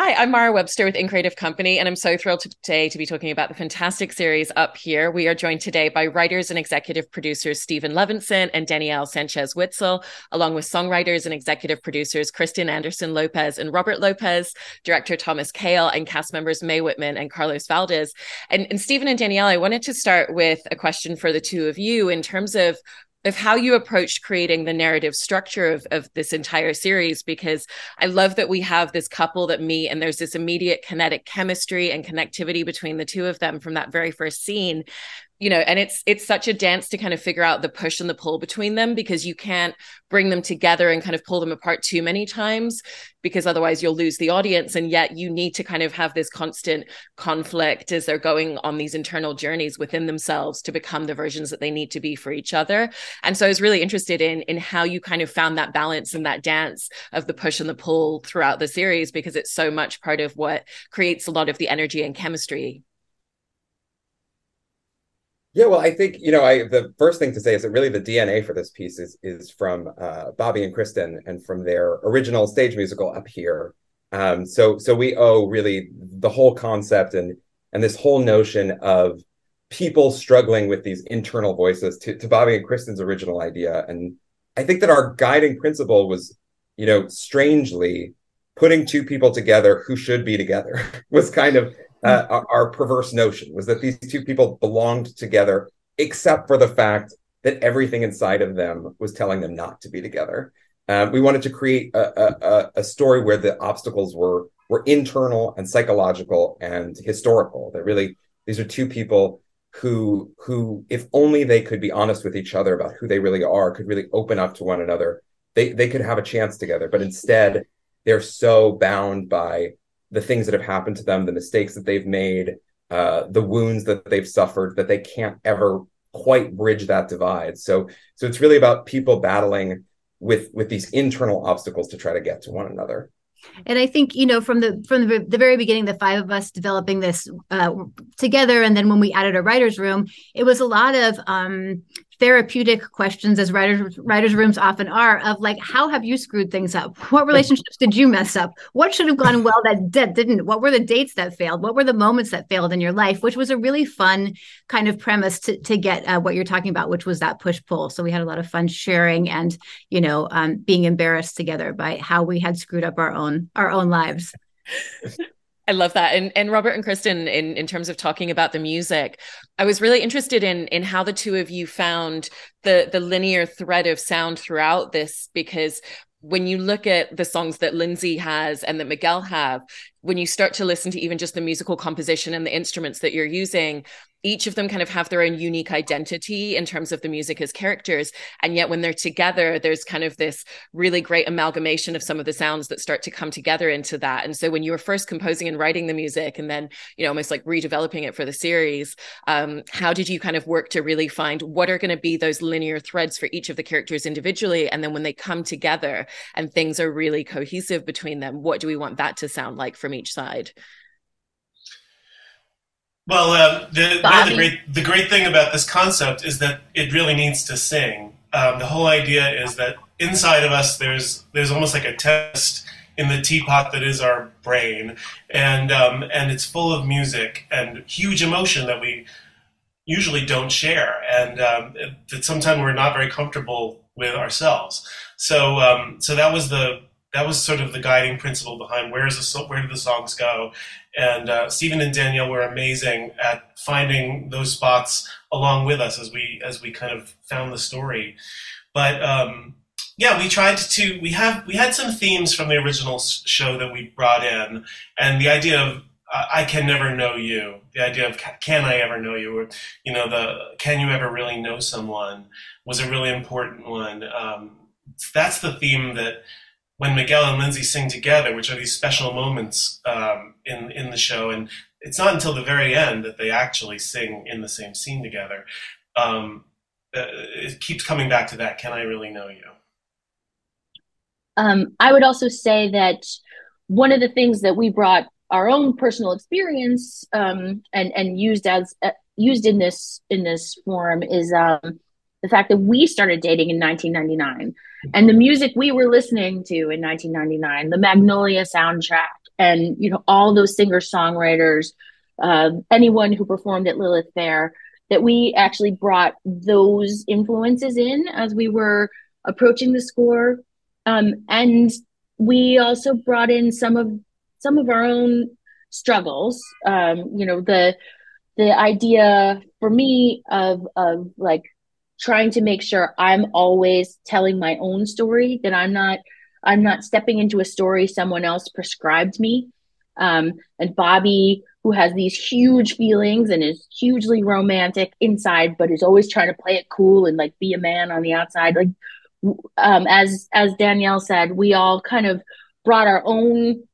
Hi, I'm Mara Webster with InCreative Company, and I'm so thrilled today to be talking about the fantastic series Up Here. We are joined today by writers and executive producers Steven Levenson and Danielle Sanchez Witzel, along with songwriters and executive producers Kristen Anderson Lopez and Robert Lopez, director Thomas Kail, and cast members Mae Whitman and Carlos Valdes. And, and Steven and Danielle, I wanted to start with a question for the two of you in terms of of how you approached creating the narrative structure of, of this entire series because i love that we have this couple that meet and there's this immediate kinetic chemistry and connectivity between the two of them from that very first scene you know and it's it's such a dance to kind of figure out the push and the pull between them because you can't bring them together and kind of pull them apart too many times because otherwise you'll lose the audience. And yet you need to kind of have this constant conflict as they're going on these internal journeys within themselves to become the versions that they need to be for each other. And so i was really interested in in how you kind of found that balance and that dance of the push and the pull throughout the series because it's so much part of what creates a lot of the energy and chemistry yeah, well, I think you know, I the first thing to say is that really the DNA for this piece is is from uh, Bobby and Kristen and from their original stage musical Up Here. Um, so so we owe really the whole concept and and this whole notion of people struggling with these internal voices to, to Bobby and Kristen's original idea. And I think that our guiding principle was, you know, strangely putting two people together who should be together was kind of uh, our, perverse notion was that these two people belonged together, except for the fact that everything inside of them was telling them not to be together. Um, we wanted to create a, a, a, story where the obstacles were were internal and psychological and historical. That really these are two people who who if only they could be honest with each other about who they really are, could really open up to one another. They they could have a chance together, but instead they're so bound by the things that have happened to them, the mistakes that they've made, uh, the wounds that they've suffered, that they can't ever quite bridge that divide. So, so it's really about people battling with with these internal obstacles to try to get to one another and i think you know from the from the, the very beginning the five of us developing this uh, together and then when we added a writers room it was a lot of um, therapeutic questions as writers writers rooms often are of like how have you screwed things up? What relationships did you mess up? What should have gone well that, that didn't? What were the dates that failed? What were the moments that failed in your life? Which was a really fun kind of premise to, to get uh, what you're talking about which was that push pull so we had a lot of fun sharing and you know um, being embarrassed together by how we had screwed up our own our own lives I love that. And and Robert and Kristen, in in terms of talking about the music, I was really interested in in how the two of you found the the linear thread of sound throughout this because when you look at the songs that Lindsay has and that Miguel have, when you start to listen to even just the musical composition and the instruments that you're using, each of them kind of have their own unique identity in terms of the music as characters. And yet when they're together, there's kind of this really great amalgamation of some of the sounds that start to come together into that. And so when you were first composing and writing the music and then, you know, almost like redeveloping it for the series, um, how did you kind of work to really find what are going to be those linear threads for each of the characters individually? And then when they come together and things are really cohesive between them, what do we want that to sound like from each side? Well, uh, the, the, great the great thing about this concept is that it really needs to sing. Um, the whole idea is that inside of us, there's there's almost like a test in the teapot that is our brain, and um, and it's full of music and huge emotion that we usually don't share, and um, that sometimes we're not very comfortable with ourselves. So um, so that was the that was sort of the guiding principle behind where is the where do the songs go, and uh, Steven and Danielle were amazing at finding those spots along with us as we as we kind of found the story. But um, yeah, we tried to we have we had some themes from the original show that we brought in, and the idea of uh, I can never know you, the idea of can I ever know you, or you know the can you ever really know someone was a really important one. Um, that's the theme that when Miguel and Lindsay sing together, which are these special moments um, in in the show, and it's not until the very end that they actually sing in the same scene together. Um, uh, it keeps coming back to that. Can I really know you? Um, I would also say that one of the things that we brought our own personal experience um, and and used as uh, used in this in this form is um, the fact that we started dating in 1999 and the music we were listening to in 1999 the magnolia soundtrack and you know all those singer songwriters, uh, anyone who performed at Lilith Fair, that we actually brought those influences in as we were approaching the score, um, and we also brought in some of some of our own struggles. Um, you know the the idea for me of of like trying to make sure I'm always telling my own story that I'm not I'm not stepping into a story someone else prescribed me. Um, and Bobby, who has these huge feelings and is hugely romantic inside, but is always trying to play it cool and like be a man on the outside. Like, um, as as Danielle said, we all kind of brought our own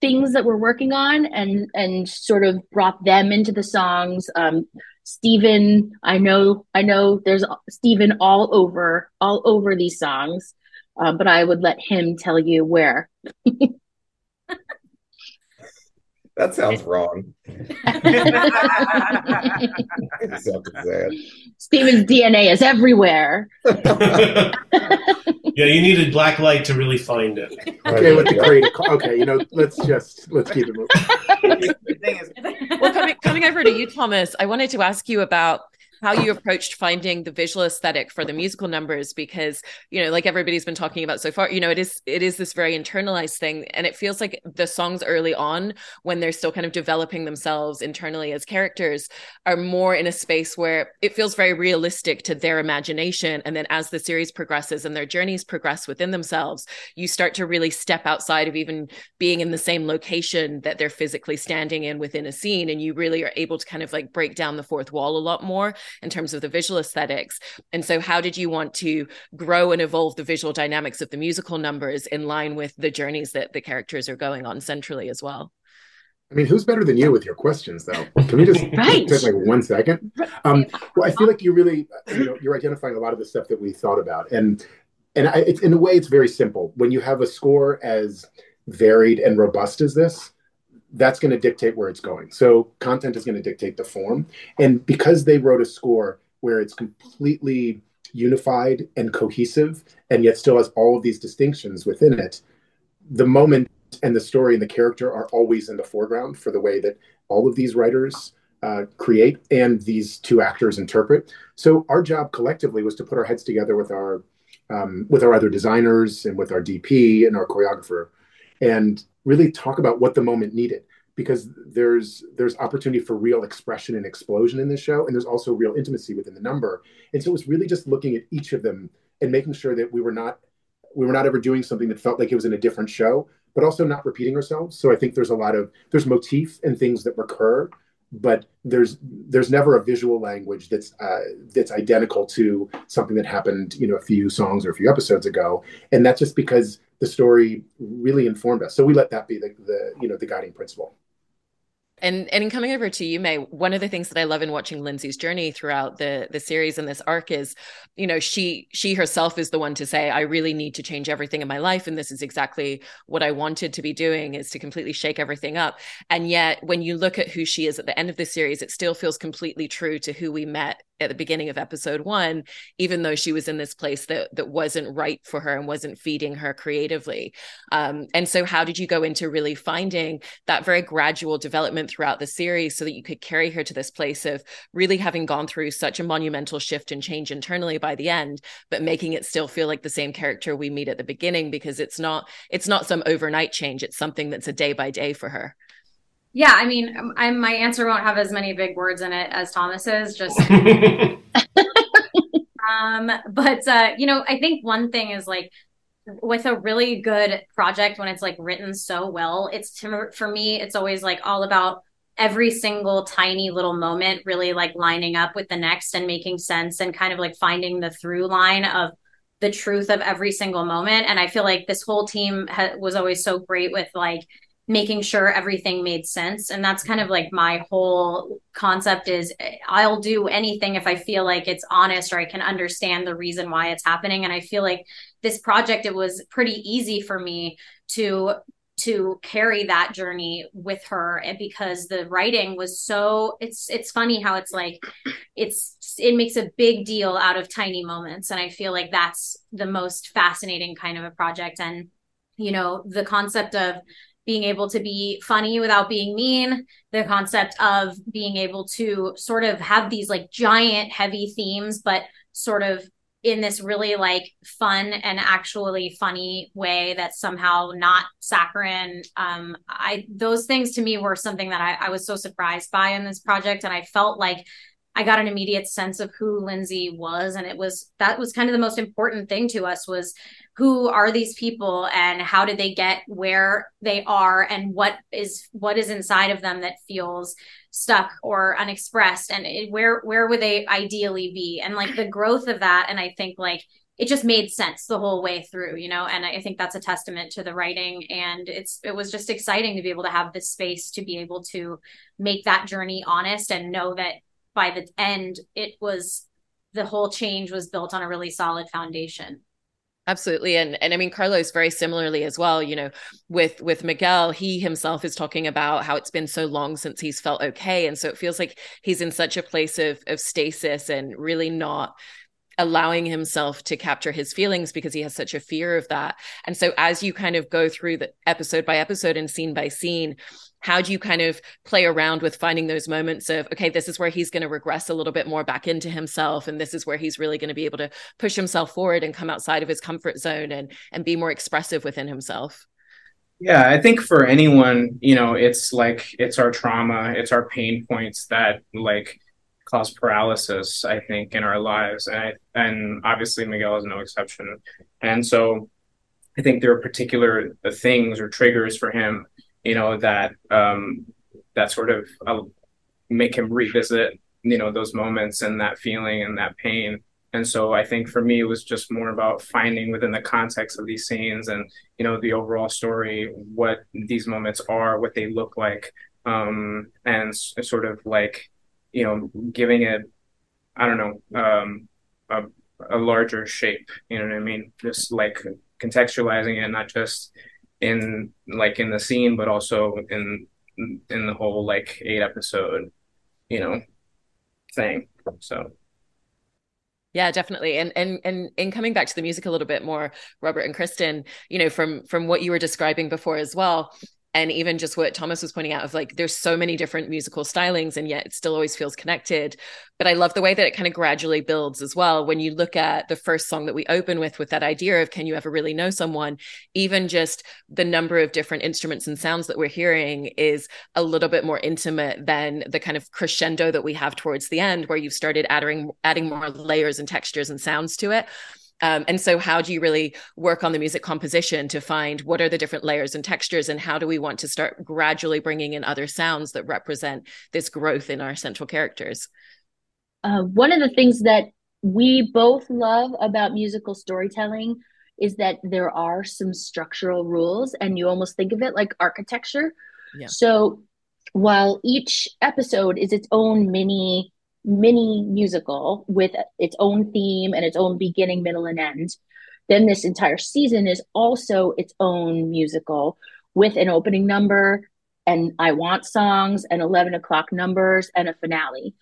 things that we're working on and and sort of brought them into the songs. Um, Steven, I know, I know, there's Steven all over all over these songs uh, but I would let him tell you where. that sounds wrong. Steven's DNA is everywhere. yeah, you needed black light to really find it. Okay, with the creative. Okay, you know, let's just let's keep it moving. well, coming, coming over to you, Thomas, I wanted to ask you about how you approached finding the visual aesthetic for the musical numbers because you know like everybody's been talking about so far you know it is it is this very internalized thing and it feels like the songs early on when they're still kind of developing themselves internally as characters are more in a space where it feels very realistic to their imagination and then as the series progresses and their journeys progress within themselves you start to really step outside of even being in the same location that they're physically standing in within a scene and you really are able to kind of like break down the fourth wall a lot more in terms of the visual aesthetics. And so, how did you want to grow and evolve the visual dynamics of the musical numbers in line with the journeys that the characters are going on centrally as well? I mean, who's better than you with your questions, though? Can we just right. take like one second? Um, well, I feel like you really, you know, you're identifying a lot of the stuff that we thought about, and and I, it's in a way, it's very simple. When you have a score as varied and robust as this, that's going to dictate where it's going. So content is going to dictate the form. And because they wrote a score where it's completely unified and cohesive, and yet still has all of these distinctions within it, the moment and the story and the character are always in the foreground for the way that all of these writers uh, create and these two actors interpret. So our job collectively was to put our heads together with our um, with our other designers and with our DP and our choreographer, and really talk about what the moment needed because there's there's opportunity for real expression and explosion in this show and there's also real intimacy within the number. And so it was really just looking at each of them and making sure that we were not we were not ever doing something that felt like it was in a different show but also not repeating ourselves. So i think there's a lot of there's motif and things that recur but there's there's never a visual language that's uh, that's identical to something that happened you know a few songs or a few episodes ago. And that's just because the story really informed us. So we let that be the, the you know the guiding principle and and in coming over to you, Mae, one of the things that I love in watching Lindsay's journey throughout the the series and this arc is, you know, she she herself is the one to say, I really need to change everything in my life, and this is exactly what I wanted to be doing is to completely shake everything up. And yet, when you look at who she is at the end of the series, it still feels completely true to who we met at the beginning of episode one, even though she was in this place that that wasn't right for her and wasn't feeding her creatively. Um, and so, how did you go into really finding that very gradual development throughout the series so that you could carry her to this place of really having gone through such a monumental shift and change internally by the end, but making it still feel like the same character we meet at the beginning because it's not it's not some overnight change; it's something that's a day by day for her. Yeah, I mean, um, I, my answer won't have as many big words in it as Thomas's. Just, um, but uh, you know, I think one thing is like with a really good project when it's like written so well. It's for me, it's always like all about every single tiny little moment really like lining up with the next and making sense and kind of like finding the through line of the truth of every single moment. And I feel like this whole team ha- was always so great with like making sure everything made sense and that's kind of like my whole concept is eh, i'll do anything if i feel like it's honest or i can understand the reason why it's happening and i feel like this project it was pretty easy for me to to carry that journey with her and because the writing was so it's it's funny how it's like it's it makes a big deal out of tiny moments and i feel like that's the most fascinating kind of a project. And you know the concept of being able to be funny without being mean, the concept of being able to sort of have these like giant heavy themes, but sort of in this really like fun and actually funny way that's somehow not saccharine. Um, I those things to me were something that I, I was so surprised by in this project, and I felt like I got an immediate sense of who Lindsay was. And it was that was kind of the most important thing to us was who are these people and how did they get where they are and what is what is inside of them that feels stuck or unexpressed and it, where where would they ideally be? And like the growth of that and I think like it just made sense the whole way through you know and i think that's a testament to the writing and it's it was just exciting to be able to have this space to be able to make that journey honest and know that by the end, it was the whole change was built on a really solid foundation absolutely and and i mean carlos very similarly as well you know with with miguel he himself is talking about how it's been so long since he's felt okay and so it feels like he's in such a place of of stasis and really not allowing himself to capture his feelings because he has such a fear of that. And so as you kind of go through the episode by episode and scene by scene how do you kind of play around with finding those moments of okay this is where he's going to regress a little bit more back into himself and this is where he's really going to be able to push himself forward and come outside of his comfort zone and and be more expressive within himself? Yeah i think for anyone you know it's like it's our trauma it's our pain points that like cause paralysis i think in our lives and I, and obviously miguel is no exception. And so i think there are particular things or triggers for him you know that um, that sort of uh, make him revisit you know those moments and that feeling and that pain. And so i think for me it was just more about finding within the context of these scenes and you know the overall story what these moments are what they look like um, and sort of like you know giving it i don't know um, a, a larger shape you know what i mean? Just like contextualizing it not just in like in the scene, but also in in the whole like eight episode, you know, thing. So yeah definitely and and and in coming back to the music a little bit more robert and kristen you know from from what you were describing before as well and even just what Thomas was pointing out of like there's so many different musical stylings and yet it still always feels connected. But I love the way that it kind of gradually builds as well. When you look at the first song that we open with with that idea of can you ever really know someone? even just the number of different instruments and sounds that we're hearing is a little bit more intimate than the kind of crescendo that we have towards the end where you've started adding adding more layers and textures and sounds to it um, and so, how do you really work on the music composition to find what are the different layers and textures, and how do we want to start gradually bringing in other sounds that represent this growth in our central characters? Uh, one of the things that we both love about musical storytelling is that there are some structural rules, and you almost think of it like architecture. Yeah. So, while each episode is its own mini mini musical with its own theme and its own beginning, middle, and end. Then this entire season is also its own musical with an opening number and I want songs and 11 o'clock numbers and a finale.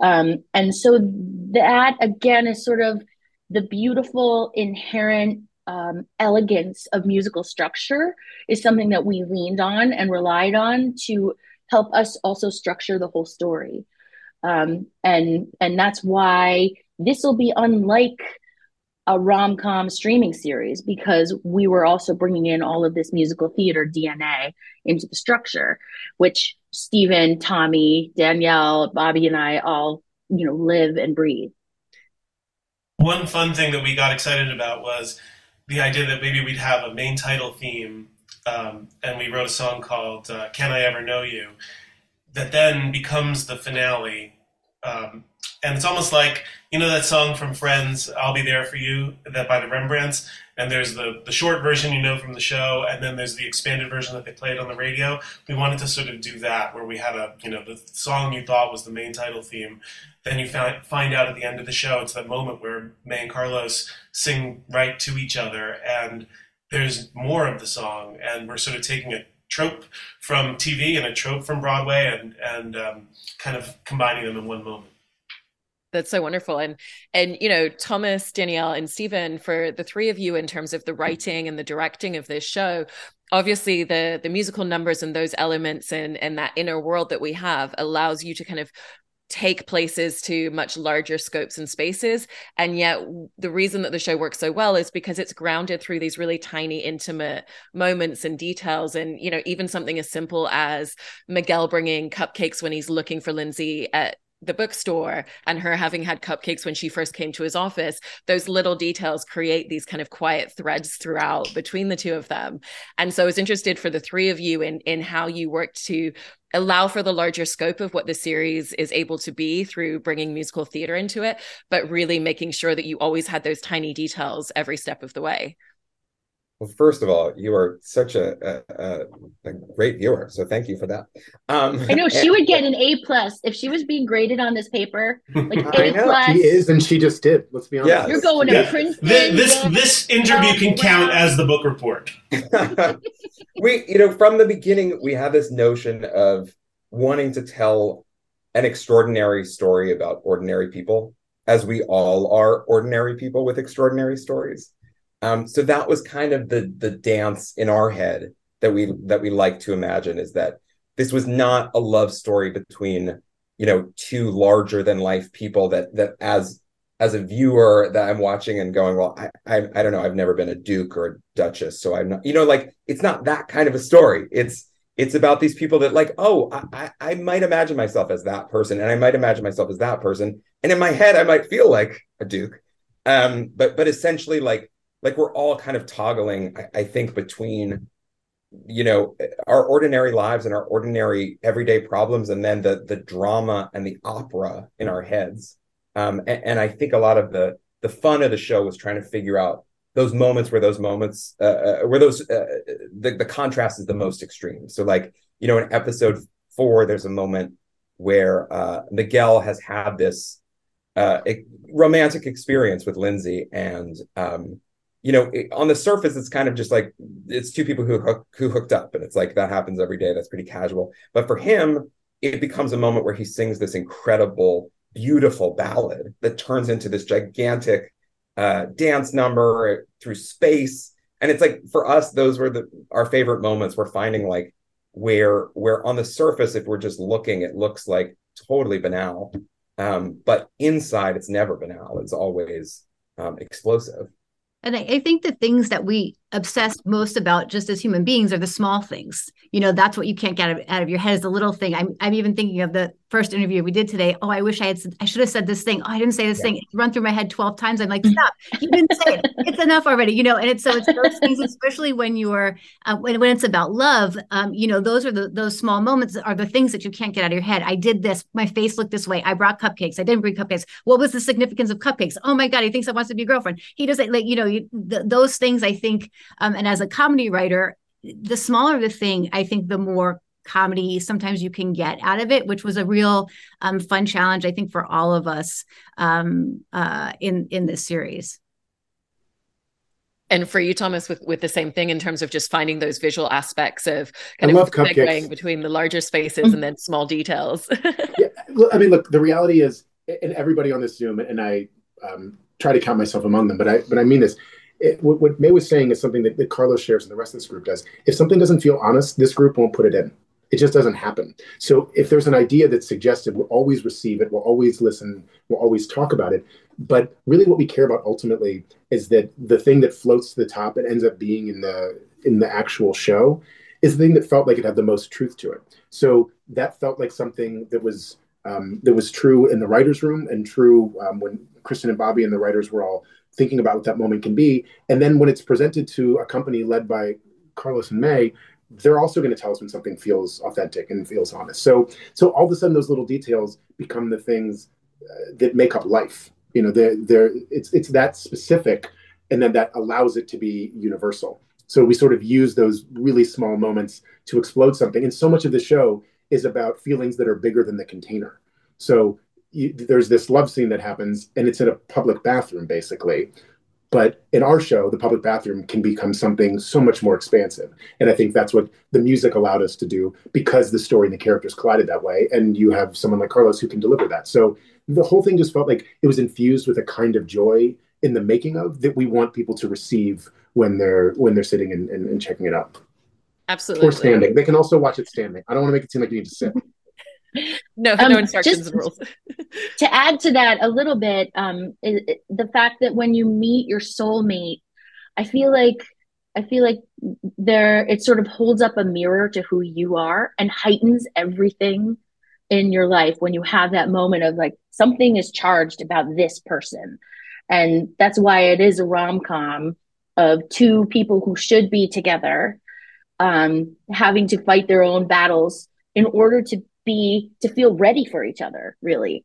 Um, and so that again is sort of the beautiful inherent um, elegance of musical structure is something that we leaned on and relied on to help us also structure the whole story um, and and that's why this will be unlike a rom-com streaming series because we were also bringing in all of this musical theater DNA into the structure, which Steven, Tommy, Danielle, Bobby, and I all you know live and breathe. One fun thing that we got excited about was the idea that maybe we'd have a main title theme, um, and we wrote a song called uh, "Can I Ever Know You." That then becomes the finale. Um, and it's almost like you know that song from Friends, "I'll Be There for You," that by the Rembrandts. And there's the the short version you know from the show, and then there's the expanded version that they played on the radio. We wanted to sort of do that, where we had a you know the song you thought was the main title theme. Then you find find out at the end of the show, it's that moment where Mae and Carlos sing right to each other, and there's more of the song, and we're sort of taking it trope from TV and a trope from Broadway, and and um, kind of combining them in one moment. That's so wonderful. And and you know, Thomas, Danielle, and Steven, for the three of you in terms of the writing and the directing of this show, obviously the the musical numbers and those elements and and that inner world that we have allows you to kind of take places to much larger scopes and spaces. And yet the reason that the show works so well is because it's grounded through these really tiny intimate moments and details. And you know even something as simple as Miguel bringing cupcakes when he's looking for Lindsay at the bookstore and her having had cupcakes when she first came to his office those little details create these kind of quiet threads throughout between the two of them. And so i was interested for the three of you in in how you worked to allow for the larger scope of what the series is able to be through bringing musical theater into it but really making sure that you always had those tiny details every step of the way well, first of all, you are such a, a, a great viewer, so thank you for that. Um, I know she and, would get an A plus if she was being graded on this paper. Like A plus. She is, and she just did. Let's be honest. Yes. You're going to yeah. Princeton. This this, this interview can count as the book report. we, you know, from the beginning, we had this notion of wanting to tell an extraordinary story about ordinary people, as we all are ordinary people with extraordinary stories. Um, so that was kind of the the dance in our head that we that we like to imagine is that this was not a love story between you know two larger than life people that that as as a viewer that I'm watching and going, well, I, I, I don't know, I've never been a duke or a duchess, so I'm not, you know, like it's not that kind of a story. It's it's about these people that like, oh, I, I might imagine myself as that person, and I might imagine myself as that person, and in my head, I might feel like a duke. Um, but but essentially, like like we're all kind of toggling I, I, think between you know our ordinary lives and our ordinary everyday problems and then the the drama and the opera in our heads. Um, and, and, i think a lot of the the fun of the show was trying to figure out those moments where those moments uh, uh, where those uh, the, the contrast is the most extreme. So like you know in episode four there's a moment where uh, miguel has had this uh, romantic experience with lindsay and um, you know, it, on the surface, it's kind of just like it's two people who hook, who hooked up, and it's like that happens every day. That's pretty casual. But for him, it becomes a moment where he sings this incredible, beautiful ballad that turns into this gigantic uh, dance number through space. And it's like for us, those were the our favorite moments. We're finding like where where on the surface, if we're just looking, it looks like totally banal. Um, but inside, it's never banal. It's always um, explosive. And I, I, think the things that we obsess most about just as human beings are the small things. You know, that's what you can't get out of, out of your head is the little thing. I'm, I'm even thinking of the first interview we did today. Oh, I wish I had, I should have said this thing. Oh, I didn't say this yeah. thing. It's run through my head 12 times. I'm like, stop, you didn't say it. It's enough already, you know? And it's, so it's those things, especially when you're, uh, when, when it's about love, um, you know, those are the, those small moments are the things that you can't get out of your head. I did this. My face looked this way. I brought cupcakes. I didn't bring cupcakes. What was the significance of cupcakes? Oh my God, he thinks I wants to be a girlfriend. He doesn't like, you know, you, the, those things I think, um, and as a comedy writer, the smaller the thing, I think the more comedy sometimes you can get out of it, which was a real um, fun challenge, I think, for all of us um, uh, in in this series. And for you, Thomas, with, with the same thing in terms of just finding those visual aspects of kind I of segueing between the larger spaces mm-hmm. and then small details. yeah, I mean, look, the reality is, and everybody on this Zoom, and I um, try to count myself among them, but I but I mean this it, what, what, Mae was saying is something that, that Carlos shares and the rest of this group does. If something doesn't feel honest, this group won't put it in. It just doesn't happen. So if there's an idea that's suggested, we'll always receive it, we'll always listen, we'll always talk about it. But really, what we care about ultimately is that the thing that floats to the top and ends up being in the in the actual show is the thing that felt like it had the most truth to it. So that felt like something that was um, that was true in the writers' room and true um, when Kristen and Bobby and the writers were all thinking about what that moment can be. And then when it's presented to a company led by Carlos and Mae, they're also going to tell us when something feels authentic and feels honest. So, so all of a sudden, those little details become the things uh, that make up life. You know, they're, they're, it's it's that specific, and then that allows it to be universal. So we sort of use those really small moments to explode something. And so much of the show is about feelings that are bigger than the container. So you, there's this love scene that happens and it's in a public bathroom basically but in our show the public bathroom can become something so much more expansive and i think that's what the music allowed us to do because the story and the characters collided that way and you have someone like carlos who can deliver that so the whole thing just felt like it was infused with a kind of joy in the making of that we want people to receive when they're when they're sitting and, and, and checking it out Absolutely. Or standing. They can also watch it standing. I don't want to make it seem like you need to sit. no, um, no instructions and rules. To add to that a little bit, um, it, it, the fact that when you meet your soulmate, I feel like I feel like there it sort of holds up a mirror to who you are and heightens everything in your life when you have that moment of like something is charged about this person. And that's why it is a rom-com of two people who should be together um, having to fight their own battles in order to be to feel ready for each other really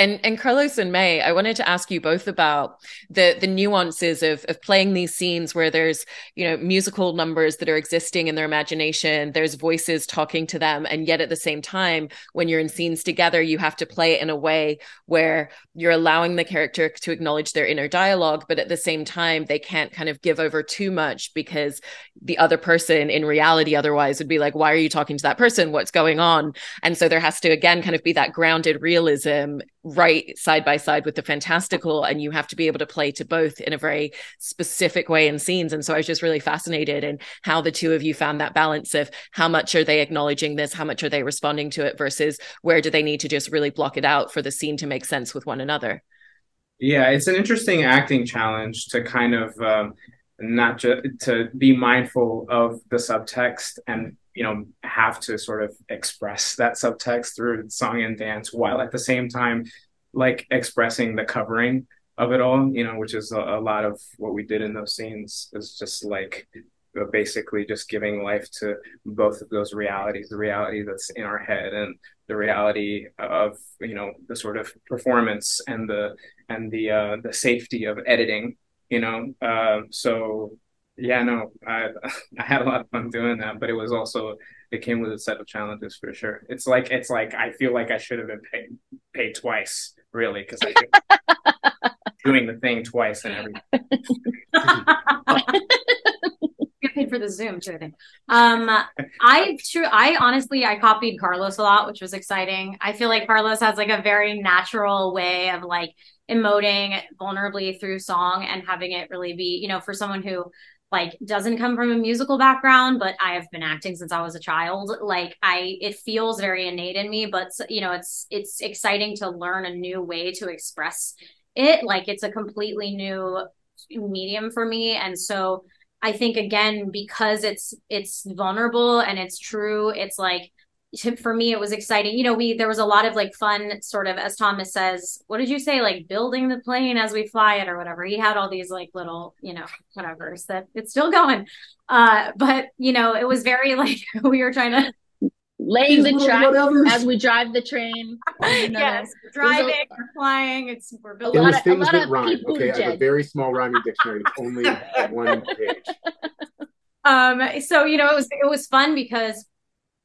and and Carlos and Mae, I wanted to ask you both about the the nuances of of playing these scenes where there's you know musical numbers that are existing in their imagination, there's voices talking to them, and yet at the same time, when you're in scenes together, you have to play it in a way where you're allowing the character to acknowledge their inner dialogue, but at the same time, they can't kind of give over too much because the other person in reality otherwise would be like, why are you talking to that person? What's going on? And so there has to again kind of be that grounded realism right side by side with the fantastical and you have to be able to play to both in a very specific way in scenes. And so i was just really fascinated in how the two of you found that balance of how much are they acknowledging this how much are they responding to it versus where do they need to just really block it out for the scene to make sense with one another. Yeah it's an interesting acting challenge to kind of um, not just to be mindful of the subtext and you know have to sort of express that subtext through song and dance while at the same time like expressing the covering of it all you know which is a, a lot of what we did in those scenes is just like basically just giving life to both of those realities the reality that's in our head and the reality of you know the sort of performance and the and the uh the safety of editing you know uh, so yeah, no, I I had a lot of fun doing that, but it was also it came with a set of challenges for sure. It's like it's like I feel like I should have been paid paid twice, really, because I doing the thing twice and everything. Get paid for the Zoom too. Um, I true. I honestly, I copied Carlos a lot, which was exciting. I feel like Carlos has like a very natural way of like emoting vulnerably through song and having it really be, you know, for someone who like doesn't come from a musical background but i have been acting since i was a child. Like i it feels very innate in me but you know it's it's exciting to learn a new way to express it. Like it's a completely new medium for me. And so i think again because it's it's vulnerable and it's true it's like for me it was exciting. You know we there was a lot of like fun sort of as thomas says what did you say? Like building the plane as we fly it or whatever. He had all these like little you know whatever's that it's still going. Uh but you know it was very like we were trying to laying the track as we drive the train. Yes driving a, we're flying it's we're building it was things that rhyme okay? I have a very small rhyming dictionary it's only one page. Um so you know it was it was fun because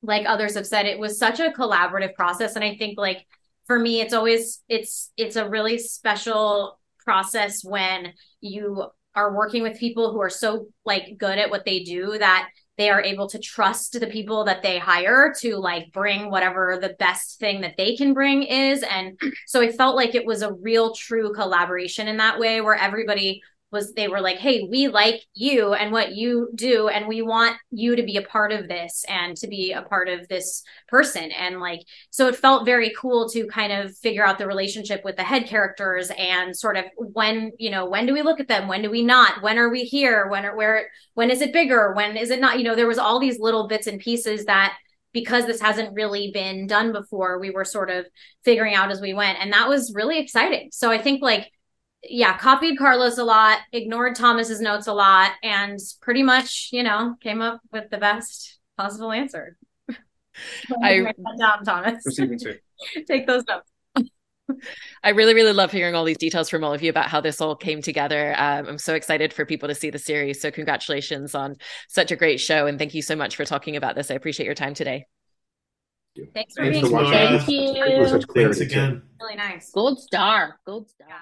like others have said, it was such a collaborative process. And I think like for me, it's always it's it's a really special process when you are working with people who are so like good at what they do that they are able to trust the people that they hire to like bring whatever the best thing that they can bring is and so it felt like it was a real true collaboration in that way where everybody was they were like, hey, we like you and what you do, and we want you to be a part of this and to be a part of this person. And like, so it felt very cool to kind of figure out the relationship with the head characters and sort of when, you know, when do we look at them? When do we not? When are we here? When are where when is it bigger? When is it not? You know, there was all these little bits and pieces that because this hasn't really been done before, we were sort of figuring out as we went. And that was really exciting. So I think like yeah, copied Carlos a lot, ignored Thomas's notes a lot, and pretty much, you know, came up with the best possible answer. I write that down, Thomas. Take those notes. I really, really love hearing all these details from all of you about how this all came together. Um, I'm so excited for people to see the series. So, congratulations on such a great show. And thank you so much for talking about this. I appreciate your time today. Thanks for Thanks being here. Thank you. Thanks again. Really nice. Gold star. Gold star. Yeah.